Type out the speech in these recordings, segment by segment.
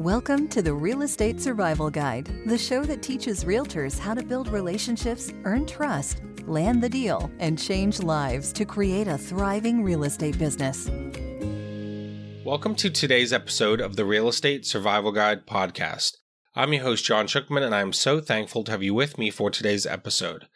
Welcome to the Real Estate Survival Guide, the show that teaches realtors how to build relationships, earn trust, land the deal, and change lives to create a thriving real estate business. Welcome to today's episode of the Real Estate Survival Guide podcast. I'm your host, John Shookman, and I'm so thankful to have you with me for today's episode.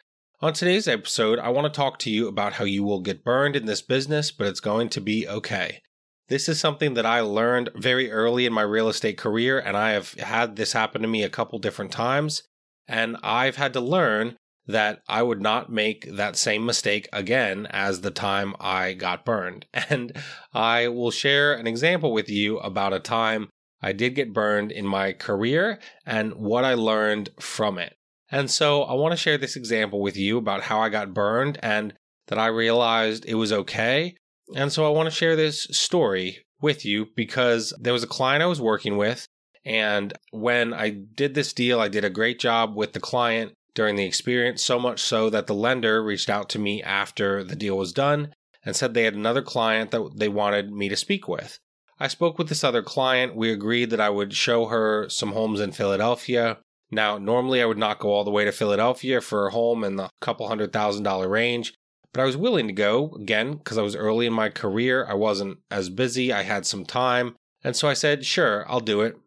On today's episode, I want to talk to you about how you will get burned in this business, but it's going to be okay. This is something that I learned very early in my real estate career, and I have had this happen to me a couple different times. And I've had to learn that I would not make that same mistake again as the time I got burned. And I will share an example with you about a time I did get burned in my career and what I learned from it. And so I want to share this example with you about how I got burned and that I realized it was okay and so I want to share this story with you because there was a client I was working with. And when I did this deal, I did a great job with the client during the experience, so much so that the lender reached out to me after the deal was done and said they had another client that they wanted me to speak with. I spoke with this other client. We agreed that I would show her some homes in Philadelphia. Now, normally I would not go all the way to Philadelphia for a home in the couple hundred thousand dollar range, but I was willing to go again because I was early in my career. I wasn't as busy, I had some time. And so I said, sure, I'll do it.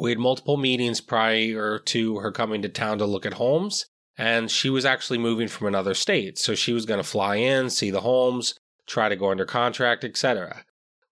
We had multiple meetings prior to her coming to town to look at homes. And she was actually moving from another state. So she was going to fly in, see the homes, try to go under contract, etc.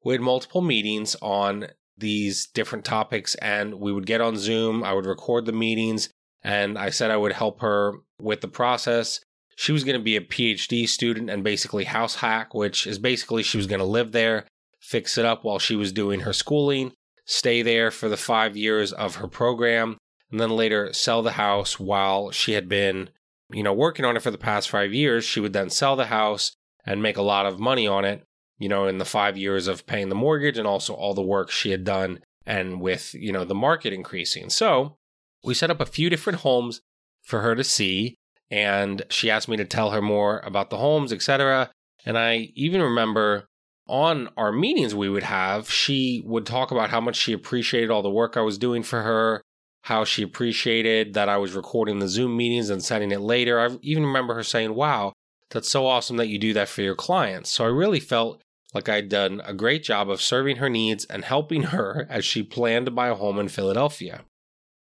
We had multiple meetings on these different topics and we would get on Zoom. I would record the meetings and I said I would help her with the process she was going to be a PhD student and basically house hack, which is basically she was going to live there, fix it up while she was doing her schooling, stay there for the five years of her program, and then later sell the house while she had been, you know, working on it for the past five years. She would then sell the house and make a lot of money on it, you know, in the five years of paying the mortgage and also all the work she had done and with, you know, the market increasing. So we set up a few different homes for her to see and she asked me to tell her more about the homes, etc. And I even remember on our meetings we would have, she would talk about how much she appreciated all the work I was doing for her, how she appreciated that I was recording the Zoom meetings and sending it later. I even remember her saying, Wow, that's so awesome that you do that for your clients. So I really felt like I'd done a great job of serving her needs and helping her as she planned to buy a home in Philadelphia.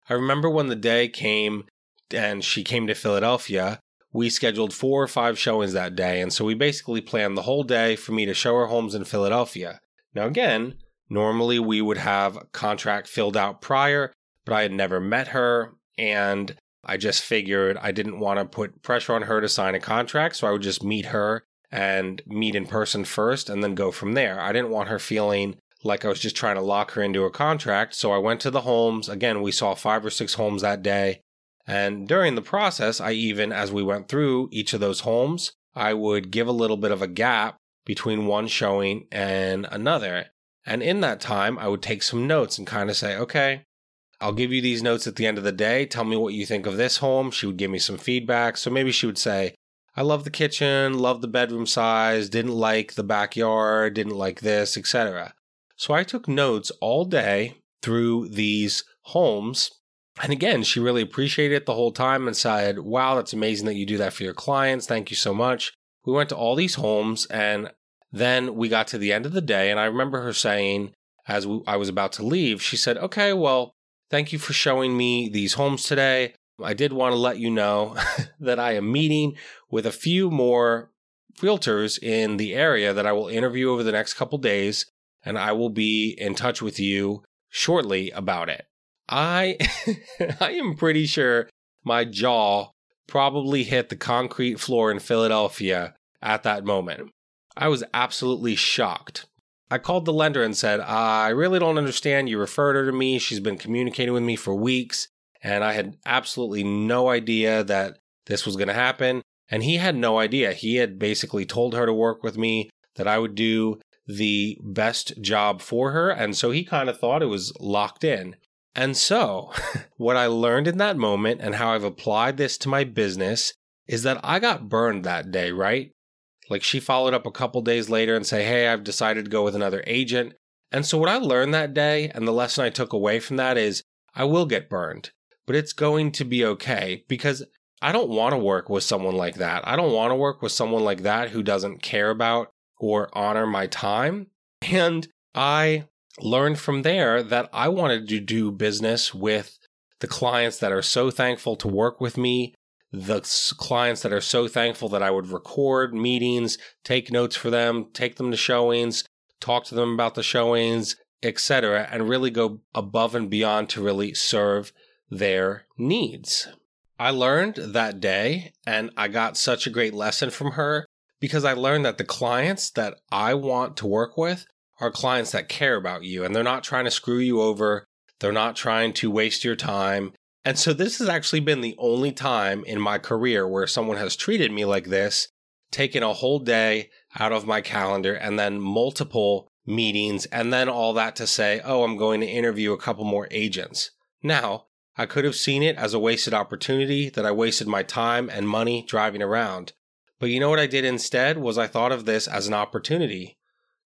I remember when the day came and she came to Philadelphia, we scheduled four or five showings that day. And so we basically planned the whole day for me to show her homes in Philadelphia. Now, again, normally we would have a contract filled out prior, but I had never met her. And I just figured I didn't want to put pressure on her to sign a contract. So I would just meet her and meet in person first and then go from there. I didn't want her feeling like I was just trying to lock her into a contract. So I went to the homes. Again, we saw five or six homes that day. And during the process, I even, as we went through each of those homes, I would give a little bit of a gap between one showing and another. And in that time, I would take some notes and kind of say, okay, I'll give you these notes at the end of the day. Tell me what you think of this home. She would give me some feedback. So maybe she would say, I love the kitchen, love the bedroom size, didn't like the backyard, didn't like this, etc. So I took notes all day through these homes and again, she really appreciated it the whole time and said, Wow, that's amazing that you do that for your clients. Thank you so much. We went to all these homes and then we got to the end of the day. And I remember her saying, as we, I was about to leave, she said, Okay, well, thank you for showing me these homes today. I did want to let you know that I am meeting with a few more realtors in the area that I will interview over the next couple days, and I will be in touch with you shortly about it. I I am pretty sure my jaw probably hit the concrete floor in Philadelphia at that moment. I was absolutely shocked. I called the lender and said, I really don't understand. You referred her to me. She's been communicating with me for weeks, and I had absolutely no idea that this was going to happen. And he had no idea. He had basically told her to work with me, that I would do the best job for her. And so he kind of thought it was locked in. And so, what I learned in that moment and how I've applied this to my business is that I got burned that day, right? Like she followed up a couple days later and say, "Hey, I've decided to go with another agent." And so, what I learned that day and the lesson I took away from that is I will get burned, but it's going to be okay because I don't want to work with someone like that. I don't want to work with someone like that who doesn't care about or honor my time. And I learned from there that I wanted to do business with the clients that are so thankful to work with me, the clients that are so thankful that I would record meetings, take notes for them, take them to showings, talk to them about the showings, etc., and really go above and beyond to really serve their needs. I learned that day and I got such a great lesson from her because I learned that the clients that I want to work with are clients that care about you and they're not trying to screw you over. They're not trying to waste your time. And so this has actually been the only time in my career where someone has treated me like this, taken a whole day out of my calendar and then multiple meetings and then all that to say, oh, I'm going to interview a couple more agents. Now, I could have seen it as a wasted opportunity that I wasted my time and money driving around. But you know what I did instead was I thought of this as an opportunity.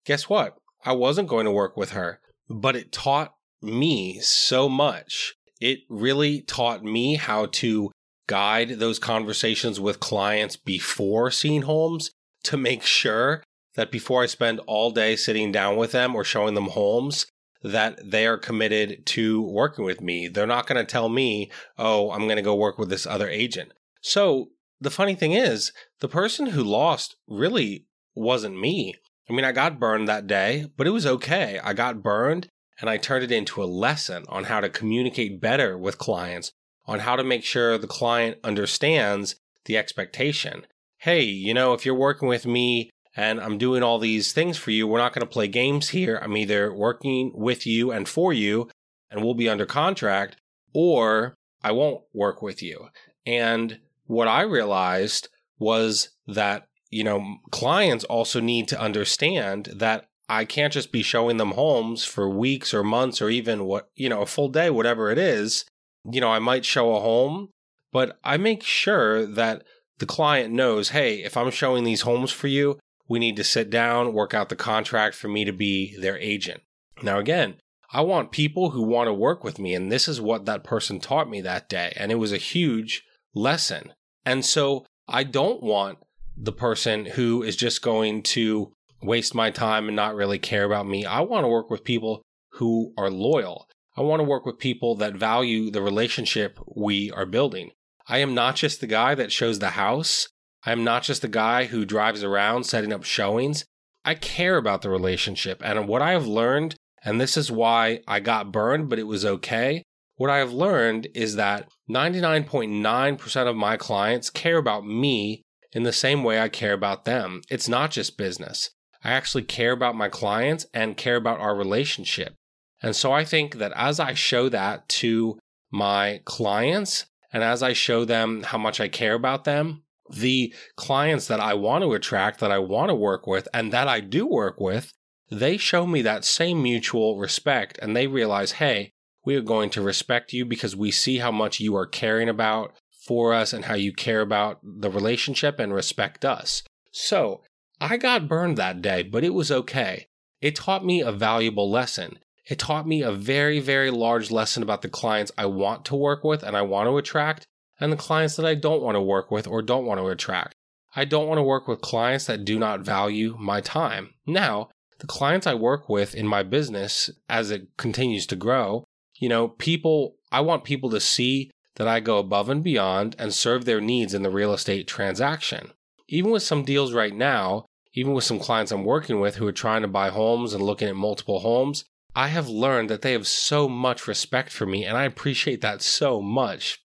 Guess what? I wasn't going to work with her, but it taught me so much. It really taught me how to guide those conversations with clients before seeing homes to make sure that before I spend all day sitting down with them or showing them homes, that they are committed to working with me. They're not going to tell me, oh, I'm going to go work with this other agent. So the funny thing is, the person who lost really wasn't me. I mean, I got burned that day, but it was okay. I got burned and I turned it into a lesson on how to communicate better with clients, on how to make sure the client understands the expectation. Hey, you know, if you're working with me and I'm doing all these things for you, we're not going to play games here. I'm either working with you and for you, and we'll be under contract, or I won't work with you. And what I realized was that you know, clients also need to understand that I can't just be showing them homes for weeks or months or even what, you know, a full day, whatever it is. You know, I might show a home, but I make sure that the client knows, hey, if I'm showing these homes for you, we need to sit down, work out the contract for me to be their agent. Now, again, I want people who want to work with me. And this is what that person taught me that day. And it was a huge lesson. And so I don't want the person who is just going to waste my time and not really care about me. I want to work with people who are loyal. I want to work with people that value the relationship we are building. I am not just the guy that shows the house. I am not just the guy who drives around setting up showings. I care about the relationship. And what I have learned, and this is why I got burned, but it was okay. What I have learned is that 99.9% of my clients care about me in the same way I care about them. It's not just business. I actually care about my clients and care about our relationship. And so I think that as I show that to my clients and as I show them how much I care about them, the clients that I want to attract, that I want to work with, and that I do work with, they show me that same mutual respect and they realize, hey, we are going to respect you because we see how much you are caring about for us and how you care about the relationship and respect us. So I got burned that day, but it was okay. It taught me a valuable lesson. It taught me a very, very large lesson about the clients I want to work with and I want to attract, and the clients that I don't want to work with or don't want to attract. I don't want to work with clients that do not value my time. Now, the clients I work with in my business as it continues to grow, you know, people, I want people to see that I go above and beyond and serve their needs in the real estate transaction. Even with some deals right now, even with some clients I'm working with who are trying to buy homes and looking at multiple homes, I have learned that they have so much respect for me and I appreciate that so much.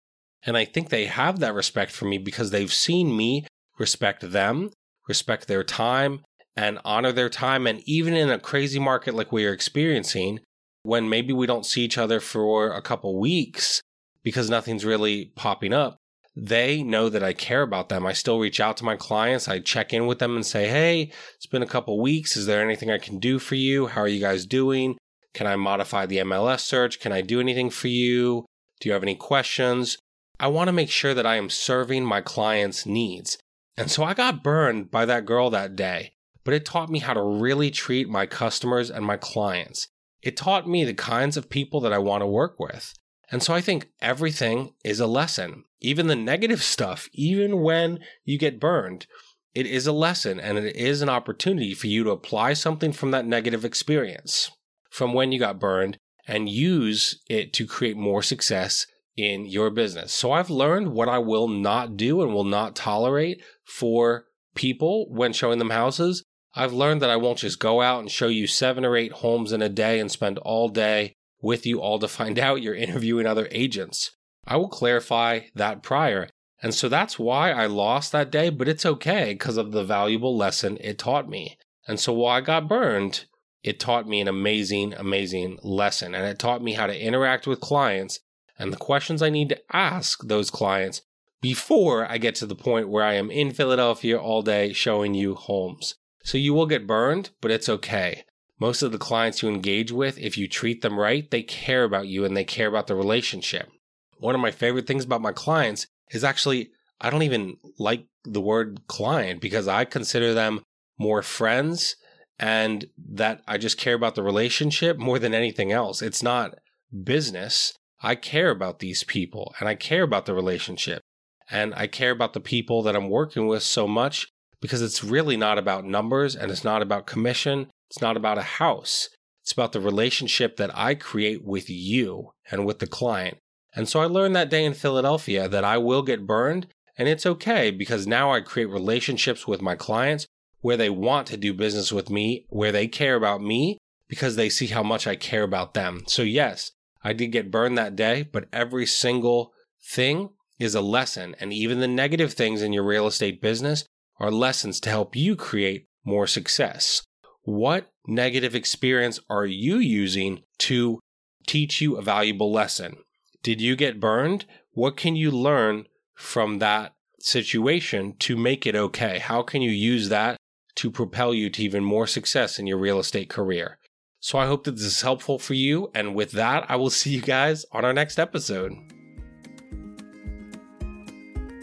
And I think they have that respect for me because they've seen me respect them, respect their time, and honor their time. And even in a crazy market like we are experiencing, when maybe we don't see each other for a couple weeks, because nothing's really popping up, they know that I care about them. I still reach out to my clients. I check in with them and say, Hey, it's been a couple weeks. Is there anything I can do for you? How are you guys doing? Can I modify the MLS search? Can I do anything for you? Do you have any questions? I want to make sure that I am serving my clients' needs. And so I got burned by that girl that day, but it taught me how to really treat my customers and my clients. it taught me the kinds of people that I want to work with. And so I think everything is a lesson, even the negative stuff, even when you get burned. It is a lesson and it is an opportunity for you to apply something from that negative experience, from when you got burned, and use it to create more success in your business. So I've learned what I will not do and will not tolerate for people when showing them houses. I've learned that I won't just go out and show you seven or eight homes in a day and spend all day with you all to find out you're interviewing other agents. I will clarify that prior. And so that's why I lost that day, but it's okay because of the valuable lesson it taught me. And so while I got burned, it taught me an amazing, amazing lesson. And it taught me how to interact with clients and the questions I need to ask those clients before I get to the point where I am in Philadelphia all day showing you homes. So you will get burned, but it's okay. Most of the clients you engage with, if you treat them right, they care about you and they care about the relationship. One of my favorite things about my clients is actually, I don't even like the word client because I consider them more friends and that I just care about the relationship more than anything else. It's not business. I care about these people and I care about the relationship and I care about the people that I'm working with so much because it's really not about numbers and it's not about commission. It's not about a house. It's about the relationship that I create with you and with the client. And so I learned that day in Philadelphia that I will get burned and it's okay because now I create relationships with my clients where they want to do business with me, where they care about me because they see how much I care about them. So yes, I did get burned that day, but every single thing is a lesson. And even the negative things in your real estate business are lessons to help you create more success. What negative experience are you using to teach you a valuable lesson? Did you get burned? What can you learn from that situation to make it okay? How can you use that to propel you to even more success in your real estate career? So I hope that this is helpful for you. And with that, I will see you guys on our next episode.